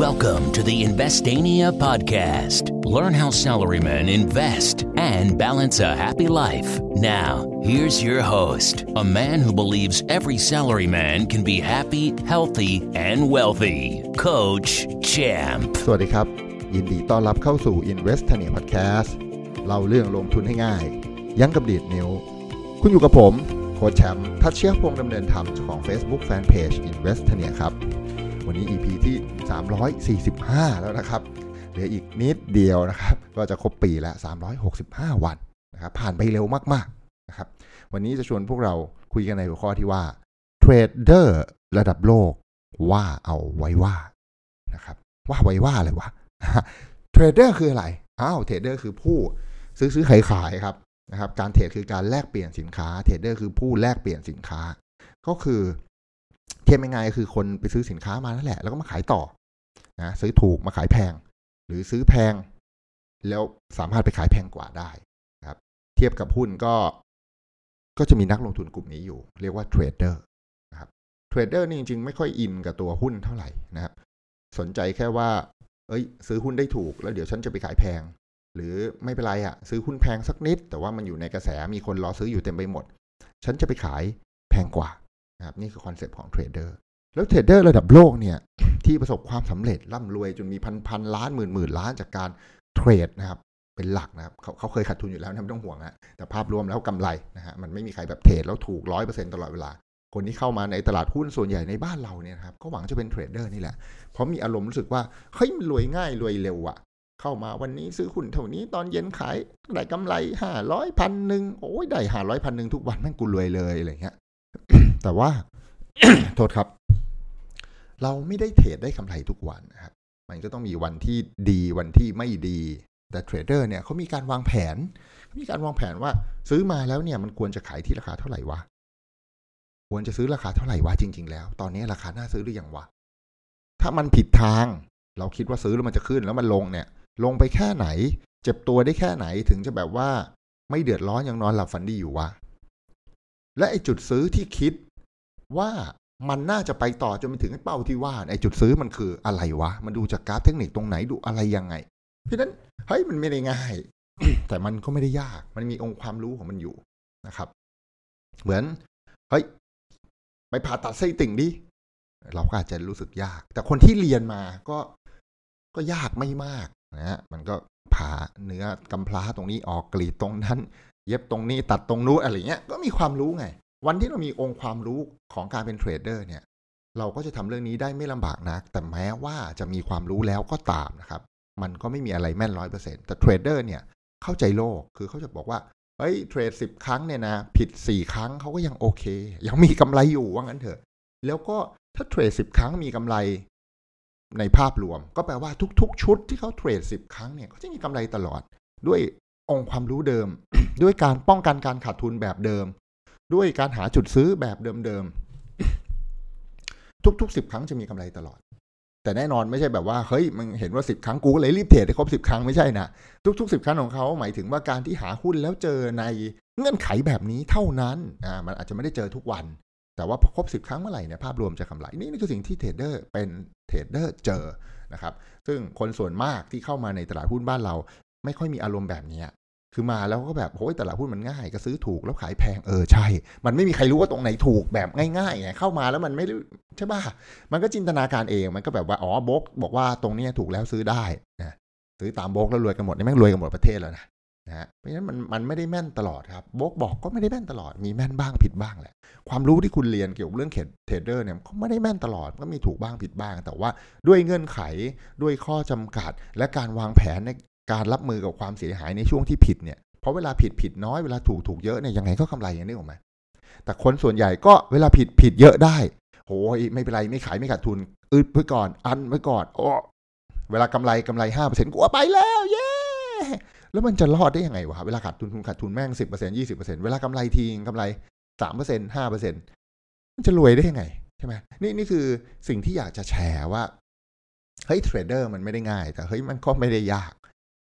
Welcome to the Investania podcast. Learn how salarymen invest and balance a happy life. Now, here's your host, a man who believes every salaryman can be happy, healthy, and wealthy. Coach Champ. สวัสดีครับ ยินดีต้อนรับเข้าสู่ Investania Podcast เล่าเรื่องลงทุนให้ง่าย ยั้งกับดีดนิ้ว คุณอยู่กับผม โค้ชแชมป์ทัชเชียพงษ์ดำเนินธรรมเจ้าของ Facebook Fanpage Investania ครับ วันนี้ EP ที่ 345 แล้วนะครับ เหลืออีกนิดเดียวนะครับ ก็จะครบปีแล้ว365 วันนะครับ ผ่านไปเร็วมากๆนะครับ วันนี้จะชวนพวกเราคุยกันในหัวข้อที่ว่า trader ระดับโลกว่าเอาไว้ว่านะครับ ว่าไว้ว่าอะไรวะ trader คืออะไร อ้าว trader คือผู้ซื้อซื้อขายขายครับนะครับ การ trade คือการแลกเปลี่ยนสินค้า trader คือผู้แลกเปลี่ยนสินค้า ก็คือ เทียบยังไงคือคนไปซื้อสินค้ามานั่นแหละ แล้วก็มาขายต่อนะซื้อถูกมาขายแพง หรือซื้อแพง แล้วสามารถไปขายแพงกว่าได้ครับ เทียบกับหุ้นก็ก็จะมีนักลงทุนกลุ่มนี้อยู่ เรียกว่า trader นะครับ trader นี่จริงๆ ไม่ค่อย in กับตัวหุ้นเท่าไหร่นะครับ สนใจแค่ว่า เอ้ย ซื้อหุ้นได้ถูก แล้วเดี๋ยวฉันจะไปขายแพง หรือไม่เป็นไรอะซื้อหุ้นแพงสักนิด แต่ว่ามันอยู่ในกระแสมีคนรอซื้ออยู่เต็มไปหมด ฉันจะไปขายแพงกว่า นะครับนี่คือ concept ของเทรดเดอร์แล้วเทรดเดอร์ระดับโลกเนี่ยที่ประสบความสำเร็จร่ำรวยจนมีพันพันล้านหมื่นหมื่นล้านจากการเทรดนะครับเป็นหลักนะครับเขาเขาเคยขาดทุนอยู่แล้วนะไม่ต้องห่วงนะแต่ภาพรวมแล้วกำไรนะฮะมันไม่มีใครแบบเทรดแล้วถูกร้อยเปอร์เซ็นตลอดเวลา คนที่เข้ามาในตลาดหุ้นส่วนใหญ่ในบ้านเราเนี่ยนะครับก็หวังจะเป็นเทรดเดอร์นี่แหละเพราะมีอารมณ์รู้สึกว่าเฮ้ยมันรวยง่ายรวยเร็วอะเข้ามาวันนี้ซื้อหุ้นเท่านี้ตอนเย็นขายได้กำไรห้าร้อยพันหนึ่งโอ้ยได้ห้าร้อยพันหนึ่งทุกวันแม่งกูรวยเลยอะไรเงี้ย แต่ว่าโทษครับ เราไม่ได้เทรดได้กำไรทุกวันนะครับ มันก็ต้องมีวันที่ดีวันที่ไม่ดีแต่เทรดเดอร์เนี่ยเขามีการวางแผนเขามีการวางแผนว่าซื้อมาแล้วเนี่ยมันควรจะขายที่ราคาเท่าไหร่วะ ควรจะซื้อราคาเท่าไหร่วะจริง ๆ แล้ว ตอนนี้ราคาน่าซื้อหรือยังวะ ถ้ามันผิดทาง เราคิดว่าซื้อแล้วมันจะขึ้นแล้วมันลงเนี่ย ลงไปแค่ไหน เจ็บตัวได้แค่ไหนถึงจะแบบว่าไม่เดือดร้อนยังนอนหลับฝันดีอยู่วะ และไอ้จุดซื้อที่คิดว่ามันน่าจะไปต่อจนไปถึงเป้าที่ว่าไอ้จุดซื้อมันคืออะไรวะ มันดูจากกราฟเทคนิคตรงไหนดูอะไรยังไง เพราะฉะนั้นเฮ้ยมันไม่ได้ง่าย แต่มันก็ไม่ได้ยาก มันมีองค์ความรู้ของมันอยู่นะครับ เหมือนเฮ้ยไปผ่าตัดไส้ติ่งดิเราก็อาจจะรู้สึกยาก แต่คนที่เรียนมาก็ก็ยากไม่มากนะฮะมันก็ผ่าเนื้อกำพร้าตรงนี้ออกกรีดตรงนั้น เย็บตรงนี้ตัดตรงนู้นอะไรเงี้ยก็มีความรู้ไง วันที่เรามีองค์ความรู้ของการเป็นเทรดเดอร์เนี่ย เราก็จะทำเรื่องนี้ได้ไม่ลำบากนัก แต่แม้ว่าจะมีความรู้แล้วก็ตามนะครับ มันก็ไม่มีอะไรแม่นร้อยเปอร์เซ็นต์แต่เทรดเดอร์เนี่ยเข้าใจโลกคือเขาจะบอกว่าเฮ้ยเทรดสิบครั้งเนี่ยนะผิดสี่ครั้งเขาก็ยังโอเค ยังมีกำไรอยู่ว่างั้นเถอะ แล้วก็ถ้าเทรดสิบครั้งมีกำไรในภาพรวม ก็แปลว่าทุก ๆ ชุดที่เขาเทรดสิบครั้งเนี่ยเขาจะมีกำไรตลอดด้วย องค์ความรู้เดิม ด้วยการป้องกันการขาดทุนแบบเดิม ด้วยการหาจุดซื้อแบบเดิมๆทุกๆสิบครั้งจะมีกำไรตลอด แต่แน่นอนไม่ใช่แบบว่าเฮ้ยมึงเห็นว่าสิบครั้งกูก็เลยรีบเทรดให้ครบสิบครั้งไม่ใช่นะทุกๆสิบครั้งของเขาหมายถึงว่าการที่หาหุ้นแล้วเจอในเงื่อนไขแบบนี้เท่านั้นอ่ามันอาจจะไม่ได้เจอทุกวัน แต่ว่าพอครบสิบครั้งเมื่อไหร่เนี่ยภาพรวมจะกำไรนี่นี่คือสิ่งที่เทรดเดอร์เป็นเทรดเดอร์เจอนะครับซึ่งคนส่วนมากที่เข้ามาในตลาดหุ้นบ้านเรา ไม่ค่อยมีอารมณ์แบบนี้ คือมาแล้วก็แบบโอ้ยตลาดหุ้นมันง่าย ก็ซื้อถูกแล้วขายแพงเออใช่ มันไม่มีใครรู้ว่าตรงไหนถูกแบบง่ายๆไงเข้ามาแล้วมันไม่ใช่ป่ะมันก็จินตนาการเองมันก็แบบว่าอ๋อโบกบอกว่าตรงนี้ถูกแล้วซื้อได้นะซื้อตามโบกแล้วรวยกันหมดนี่แม่งรวยกันหมดประเทศแล้วนะนะเพราะฉะนั้นมันมันไม่ได้แม่นตลอดครับโบกบอกก็ไม่ได้แม่นตลอดมีแม่นบ้างผิดบ้างแหละความรู้ที่คุณเรียนเกี่ยวกับเรื่องเทรดเดอร์เนี่ยก็ไม่ได้แม่นตลอดก็มีถูกบ้างผิดบ้าง แต่ว่าด้วยเงื่อนไขด้วยข้อจำกัด และการวางแผนใน การรับมือกับความเสียหายในช่วงที่ผิดเนี่ยเพราะเวลาผิดผิดน้อยเวลาถูกถูกเยอะเนี่ยยังไงก็กำไรอย่างนี้ออกมาแต่คนส่วนใหญ่ก็เวลาผิดผิดเยอะได้โอ้ยไม่เป็นไรไม่ขายไม่ขาดทุนอึดไว้ก่อน อั้นไว้ก่อนโอ้เวลากำไรกำไรห้าเปอร์เซ็นต์กูไปแล้วเย้แล้วมันจะรอดได้ยังไงวะเวลาขาดทุนทุนขาดทุนแม่งสิบเปอร์เซ็นต์ยี่สิบเปอร์เซ็นต์เวลากำไรทีกำไรสามเปอร์เซ็นต์ห้าเปอร์เซ็นต์มันจะรวยได้ยังไงใช่ไหมนี่นี่คือสิ่งที่อยากจะแชร์ว่าเฮ้ยเทรดเดอร์มันไม่ได้ง่าย แต่เฮ้ยมันก็ไม่ได้ยาก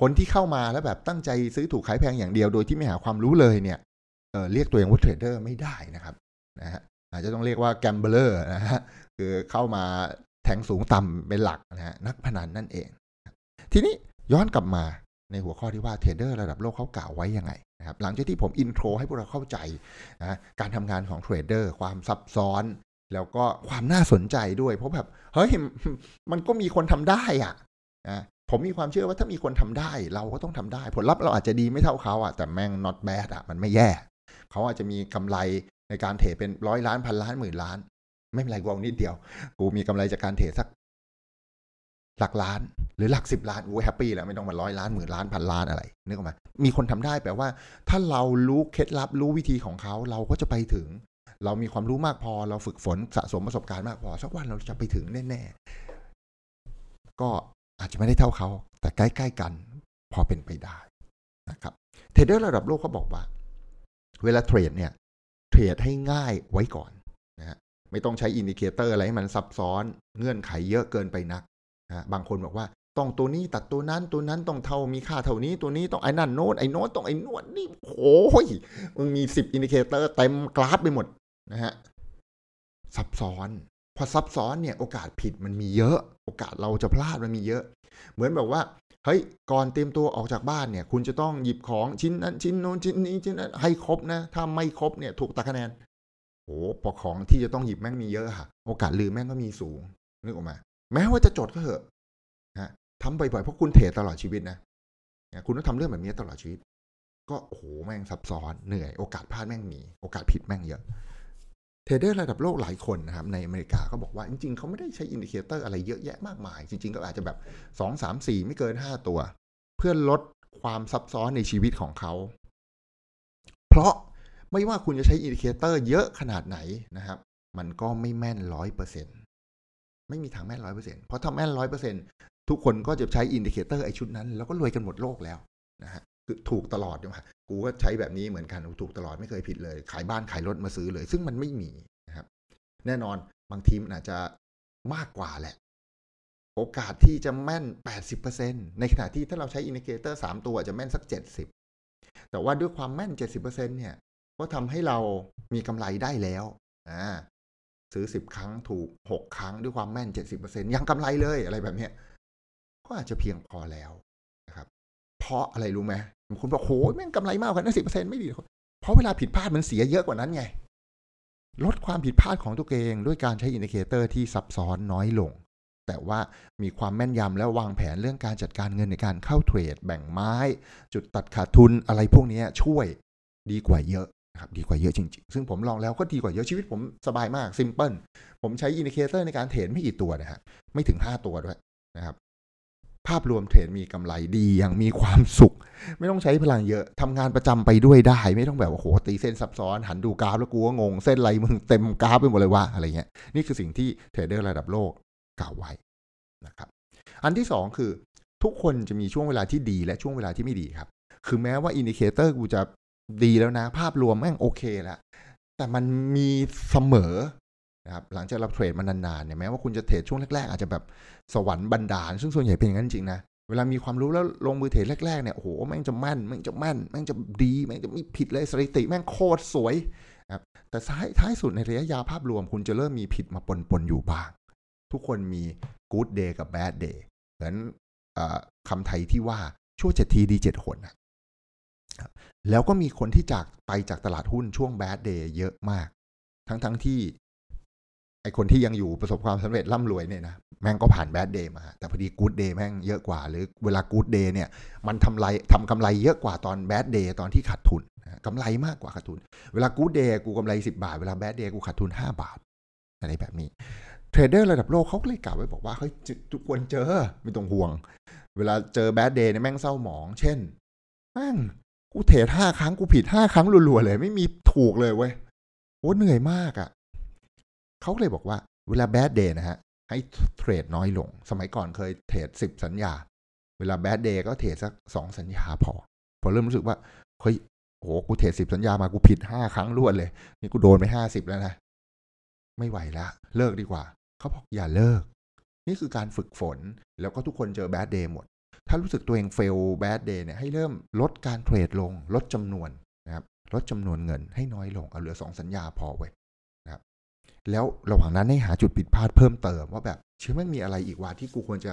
คนที่เข้ามาแล้วแบบตั้งใจซื้อถูกขายแพงอย่างเดียวโดยที่ไม่หาความรู้เลยเนี่ยเรียกตัวเองว่าเทรดเดอร์ไม่ได้นะครับนะฮะอาจจะต้องเรียกว่า gambler นะฮะคือเข้ามาแทงสูงต่ำเป็นหลักนะฮะนักพนันนั่นเอง ทีนี้ย้อนกลับมาในหัวข้อที่ว่าเทรดเดอร์ระดับโลกเขากล่าวไว้ยังไงนะครับหลังจากที่ผม intro ให้พวกเราเข้าใจนะการทำงานของเทรดเดอร์ความซับซ้อน แล้วก็ความน่าสนใจด้วย เพราะแบบเฮ้ยมันก็มีคนทำได้อะนะ ผมมีความเชื่อว่าถ้ามีคนทำได้ เราก็ต้องทำได้ ผลลัพธ์เราอาจจะดีไม่เท่าเขาอะแต่แม่ง not bad อะมันไม่แย่ เขาอาจจะมีกำไรในการเทรดเป็นร้อยล้านพันล้านหมื่นล้าน ไม่เป็นไรกูเอานิดเดียว กูมีกำไรจากการเทรดสัก หลักล้าน หรือหลักสิบล้านกูแฮปปี้แล้วไม่ต้องมาร้อยล้านหมื่นล้านพันล้านอะไรนึกออกไหมมีคนทำได้แปลว่า ถ้าเรารู้เคล็ดลับรู้วิธีของเขาเราก็จะไปถึง เรามีความรู้มากพอ เราฝึกฝนสะสมประสบการณ์มากพอสักวันเราจะไปถึงแน่ๆก็ อาจจะไม่ได้เท่าเขา แต่ใกล้ๆกันพอเป็นไปได้นะครับเทรดเดอร์ระดับโลกเขาบอกว่า เวลาเทรดเนี่ยเทรดให้ง่ายไว้ก่อนนะฮะไม่ต้องใช้ indicator อะไรให้มันซับซ้อนเงื่อนไขเยอะเกินไปนักนะบางคนบอกว่าต้องตัวนี้ตัดตัวนั้นตัวนั้นต้องเท่ามีค่าเท่านี้ตัวนี้ต้องไอ้นั่นโน่นไอ้โน่นต้องไอ้นู่นนี่โอ้ยมึงมีสิบ indicator เต็มกราฟไปหมดนะฮะซับซ้อน พอซับซ้อนเนี่ยโอกาสผิดมันมีเยอะ โอกาสเราจะพลาดมันมีเยอะ เหมือนแบบว่าเฮ้ยก่อนเตรียมตัวออกจากบ้านเนี่ย คุณจะต้องหยิบของชิ้นนั้นชิ้นโน้นชิ้นนี้ชิ้นนั้นให้ครบนะถ้าไม่ครบเนี่ยถูกตัดคะแนนโอ้พอของที่จะต้องหยิบแม่งมีเยอะค่ะ โอกาสลืมแม่งก็มีสูงนึกออกมา แม้ว่าจะจดก็เถอะนะทำบ่อยๆเพราะคุณเทรดตลอดชีวิตนะคุณต้องทำเรื่องแบบนี้ตลอดชีวิต ก็โอ้โหแม่งซับซ้อนเหนื่อย โอกาสพลาดแม่งมี โอกาสผิดแม่งเยอะ เทรดเดอร์ระดับโลกหลายคนนะครับในอเมริกาก็บอกว่าจริง ๆ เขาไม่ได้ใช้ indicator อะไรเยอะแยะมากมาย จริง ๆ ก็อาจจะแบบสองสามสี่ไม่เกินห้าตัว เพื่อลดความซับซ้อนในชีวิตของเขา เพราะไม่ว่าคุณจะใช้ indicator เยอะขนาดไหนนะครับ มันก็ไม่แม่นร้อยเปอร์เซ็นไม่มีทางแม่นร้อยเปอร์เซ็นเพราะถ้าแม่นร้อยเปอร์เซ็นทุกคนก็จะใช้ indicator ไอชุดนั้น แล้วก็รวยกันหมดโลกแล้วนะฮะ คือถูกตลอดใช่ไหมกูก็ใช้แบบนี้เหมือนกันถูกตลอดไม่เคยผิดเลย ขายบ้านขายรถมาซื้อเลย ซึ่งมันไม่มีนะครับ แน่นอนบางทีมันอาจจะมากกว่าแหละ โอกาสที่จะแม่น 80%ในขณะที่ถ้าเราใช้ indicator 3ตัวจะแม่นสัก 70 แต่ว่าด้วยความแม่น 70%เนี่ยก็ทำให้เรามีกำไรได้แล้วอ่าซื้อ 10 ครั้งถูก 6 ครั้งด้วยความแม่น 70%ยังกำไรเลยอะไรแบบนี้ก็อาจจะเพียงพอแล้วนะครับ เพราะอะไรรู้ไหมบางคนบอกโหแม่งกำไรมากกว่านั้นสิบเปอร์เซ็นต์ไม่ดี เพราะเวลาผิดพลาดมันเสียเยอะกว่านั้นไง ลดความผิดพลาดของตัวเองด้วยการใช้ indicator ที่ซับซ้อนน้อยลง แต่ว่ามีความแม่นยำและวางแผนเรื่องการจัดการเงินในการเข้าเทรด แบ่งไม้ จุดตัดขาดทุนอะไรพวกนี้ช่วยดีกว่าเยอะครับดีกว่าเยอะจริงๆ ซึ่งผมลองแล้วก็ดีกว่าเยอะชีวิตผมสบายมาก simpleผมใช้ indicator ในการเทรดไม่กี่ตัวนะฮะไม่ถึง 5 ตัวด้วยนะครับ ภาพรวมเทรดมีกำไรดีอย่างมีความสุข ไม่ต้องใช้พลังเยอะทำงานประจำไปด้วยได้ ไม่ต้องแบบโอ้โหตีเส้นซับซ้อน หันดูกราฟแล้วกูก็งงเส้นไรมึงเต็มกราฟไปหมดเลยว่าอะไรเงี้ยนี่คือสิ่งที่เทรดเดอร์ระดับโลกกล่าวไว้นะครับอันที่สองคือทุกคนจะมีช่วงเวลาที่ดีและช่วงเวลาที่ไม่ดีครับ คือแม้ว่า indicator กูจะดีแล้วนะ ภาพรวมแม่งโอเคแล้วแต่มันมีเสมอ นะครับหลังจากเราเทรดมานานๆเนี่ยแม้ว่าคุณจะเทรดช่วงแรกๆ อาจจะแบบสวรรค์บันดาล ซึ่งส่วนใหญ่เป็นอย่างนั้นจริงนะเวลามีความรู้แล้วลงมือเทรดแรกๆเนี่ยโอ้โหแม่งจะแม่นแม่งจะแม่นแม่งจะดีแม่งจะไม่ผิดเลยสถิติแม่งโคตรสวยครับแต่ท้ายท้ายสุดในระยะยาวภาพรวม คุณจะเริ่มมีผิดมาปนๆอยู่บ้าง ทุกคนมี good day กับ bad day เหมือนคำไทยที่ว่าชั่วเจ็ดทีดีเจ็ดหนนะแล้วก็มีคนที่จากไปจากตลาดหุ้นช่วง bad day เยอะมาก ทั้งๆที่ ไอคนที่ยังอยู่ประสบความสำเร็จร่ำรวยเนี่ยนะแม่งก็ผ่าน bad day มา แต่พอดี good day แม่งเยอะกว่า หรือเวลากู๊ดเดย์เนี่ยมันทำไรทำกำไรเยอะกว่าตอน bad day ตอนที่ขาดทุนกำไรมากกว่าขาดทุน เวลากู๊ดเดย์กูกำไรสิบบาท เวลา bad day กูขาดทุนห้าบาท อะไรแบบนี้เทรดเดอร์ระดับโลกเขาเลยกล่าวไว้บอกว่าเฮ้ยทุกคนเจอไม่ต้องห่วง เวลาเจอแบดเดย์เนี่ยแม่งเศร้าหมอง เช่นแม่งกูเทรดห้าครั้งกูผิดห้าครั้งรัวๆเลย ไม่มีถูกเลยเว้ยโอ้เหนื่อยมากอะ่ะ เขาเลยบอกว่าเวลาแบดเดย์นะฮะให้เทรดน้อยลง สมัยก่อนเคยเทรดสิบสัญญา เวลาแบดเดย์ก็เทรดสักสองสัญญาพอ พอเริ่มรู้สึกว่าเฮ้ยโหกูเทรดสิบสัญญามากูผิดห้าครั้งรวดเลย นี่กูโดนไปห้าสิบแล้วนะ ไม่ไหวละ เลิกดีกว่า เขาบอกอย่าเลิก นี่คือการฝึกฝน แล้วก็ทุกคนเจอ bad day หมด ถ้ารู้สึกตัวเอง fail bad day เนี่ยให้เริ่มลดการเทรดลง ลดจำนวนนะครับลดจำนวนเงินให้น้อยลงเอาเหลือสองสัญญาพอไว้ แล้วระหว่างนั้นให้หาจุดผิดพลาดเพิ่มเติมว่าแบบเชี่ยมันมีอะไรอีกวะที่กูควรจะ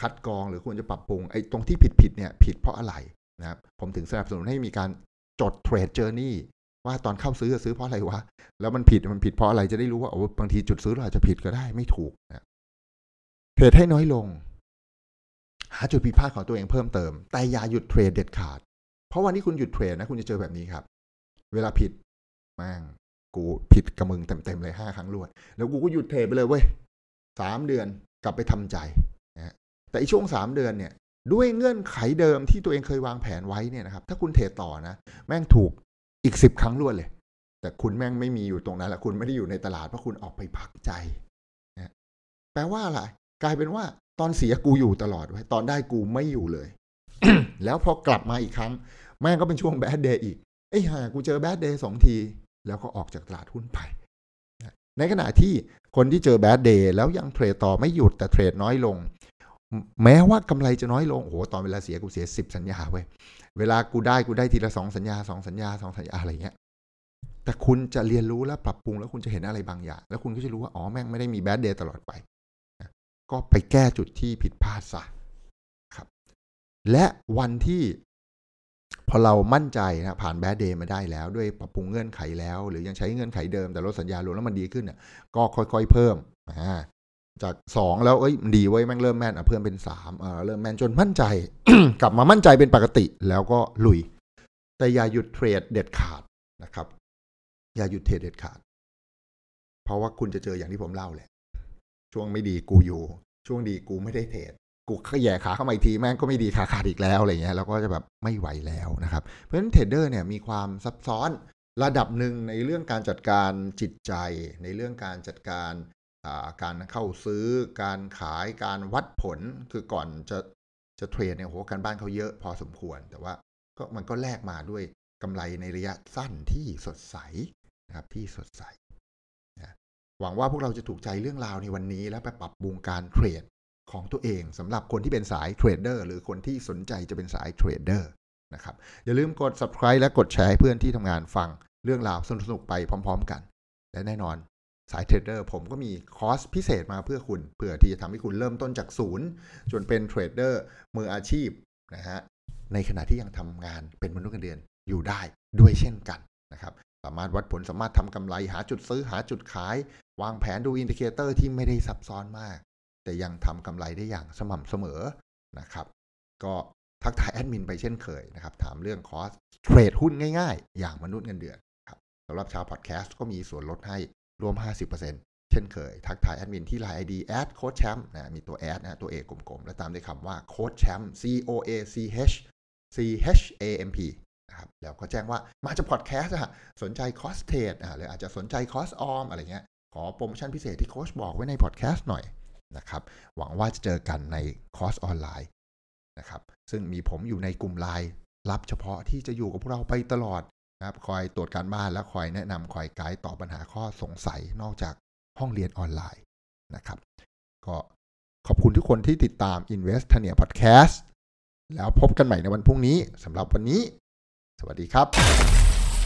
คัดกรองหรือควรจะปรับปรุงไอ้ตรงที่ผิดผิดเนี่ยผิดเพราะอะไรนะครับผมถึงสนับสนุนให้มีการจด trade journey ว่าตอนเข้าซื้อซื้อเพราะอะไรวะ แล้วมันผิดมันผิดเพราะอะไรจะได้รู้ว่าโอ้บางทีจุดซื้อเราอาจจะผิดก็ได้ไม่ถูกนะเทรดให้น้อยลง หาจุดผิดพลาดของตัวเองเพิ่มเติม แต่อย่าหยุดเทรดเด็ดขาด เพราะวันที่คุณหยุดเทรดนะคุณจะเจอแบบนี้ครับ เวลาผิดแม่ง กูผิดกระมึงเต็มๆเลยห้าครั้งรวด แล้วกูก็หยุดเทรดไปเลยเว้ยสามเดือนกลับไปทำใจนะแต่อีช่วงสามเดือนเนี่ย ด้วยเงื่อนไขเดิมที่ตัวเองเคยวางแผนไว้เนี่ยนะครับ ถ้าคุณเทรดต่อนะ แม่งถูกอีกสิบครั้งรวดเลย แต่คุณแม่งไม่มีอยู่ตรงนั้นแหละคุณไม่ได้อยู่ในตลาดเพราะคุณออกไปพักใจนะแปลว่าอะไรกลายเป็นว่าตอนเสียกูอยู่ตลอดเว้ยตอนได้กูไม่อยู่เลย แล้วพอกลับมาอีกครั้ง แม่งก็เป็นช่วง bad day อีกไอ้ห่ากูเจอ bad day สองที แล้วก็ออกจากตลาดหุ้นไป ในขณะที่คนที่เจอ bad day แล้วยังเทรดต่อไม่หยุดแต่เทรดน้อยลง แม้ว่ากำไรจะน้อยลงโอ้โหตอนเวลาเสียกูเสียสิบสัญญาเว้ยเวลากูได้กูได้ทีละสองสัญญาสองสัญญาสองสัญญาอะไรเงี้ยแต่คุณจะเรียนรู้และปรับปรุงแล้วคุณจะเห็นอะไรบางอย่าง แล้วคุณก็จะรู้ว่า อ๋อ แม่งไม่ได้มีแบดเดย์ตลอดไป ก็ไปแก้จุดที่ผิดพลาดซะครับ และวันที่ พอเรามั่นใจนะผ่านแบดเดย์มาได้แล้ว ด้วยปรับปรุงเงื่อนไขแล้ว หรือยังใช้เงื่อนไขเดิมแต่ลดสัญญาลงแล้วมันดีขึ้นเนี่ยก็ค่อยๆเพิ่มอ่าจากสองแล้วเอ้ยดีไว้แม่งเริ่มแม่นอะเพิ่มเป็นสามเออเริ่มแม่นจนมั่นใจ กลับมามั่นใจเป็นปกติแล้วก็ลุย แต่อย่าหยุดเทรดเด็ดขาดนะครับ อย่าหยุดเทรดเด็ดขาด เพราะว่าคุณจะเจออย่างที่ผมเล่าแหละ ช่วงไม่ดีกูอยู่ ช่วงดีกูไม่ได้เทรด กูขยแย่ขาเข้ามาอีกทีแม่งก็ไม่ดีขาขาดอีกแล้วอะไรเงี้ยแล้วก็จะแบบไม่ไหวแล้วนะครับ เพราะฉะนั้นเทรดเดอร์เนี่ยมีความซับซ้อนระดับหนึ่งในเรื่องการจัดการจิตใจ ในเรื่องการจัดการการเข้าซื้อ การขายการวัดผลคือก่อนจะจะเทรดเนี่ยโหการบ้านเขาเยอะพอสมควร แต่ว่าก็มันก็แลกมาด้วยกำไรในระยะสั้นที่สดใสนะครับที่สดใสนะหวังว่าพวกเราจะถูกใจเรื่องราวในวันนี้แล้วไปปรับปรุงการเทรด ของตัวเองสำหรับคนที่เป็นสายเทรดเดอร์หรือคนที่สนใจจะเป็นสายเทรดเดอร์นะครับอย่าลืมกด subscribe และกดแชร์ให้เพื่อนที่ทำงานฟังเรื่องราวสนุกๆไปพร้อม ๆ กัน และแน่นอนสายเทรดเดอร์ผมก็มีคอร์สพิเศษมาเพื่อคุณเพื่อที่จะทำให้คุณเริ่มต้นจากศูนย์จนเป็นเทรดเดอร์มืออาชีพนะฮะในขณะที่ยังทำงานเป็นมนุษย์เงินเดือนอยู่ได้ด้วยเช่นกันนะครับสามารถวัดผลสามารถทำกำไรหาจุดซื้อหาจุดขาย วางแผนดู indicator ที่ไม่ได้ซับซ้อนมาก แต่ยังทำกำไรได้อย่างสม่ำเสมอนะครับ ก็ทักทายแอดมินไปเช่นเคยนะครับ ถามเรื่องคอร์สเทรดหุ้นง่ายๆ อย่างมนุษย์เงินเดือนครับสำหรับชาวพอดแคสต์ก็มีส่วนลดให้รวม 50%เช่นเคย ทักทายแอดมินที่ Line ID at โค้ชแชมป์นะมีตัว at นะตัว a กลมๆ แล้วตามด้วยคำว่าโค้ชแชมป์ C O A C H C H A M P นะครับแล้วก็แจ้งว่ามาจากพอดแคสต์อะสนใจคอร์สเทรดอ่าหรืออาจจะสนใจคอร์สออมอะไรเงี้ยขอโปรโมชั่นพิเศษที่โค้ชบอกไว้ในพอดแคสต์หน่อย นะครับ หวังว่าจะเจอกันในคอร์สออนไลน์นะครับ ซึ่งมีผมอยู่ในกลุ่มไลน์รับเฉพาะที่จะอยู่กับพวกเราไปตลอดนะครับคอยตรวจการบ้านและคอยแนะนำคอยไกด์ตอบปัญหาข้อสงสัยนอกจากห้องเรียนออนไลน์นะครับ ก็ขอบคุณทุกคนที่ติดตาม Invest t a n i a Podcast แล้วพบกันใหม่ในวันพรุ่งนี้สำหรับวันนี้ สวัสดีครับ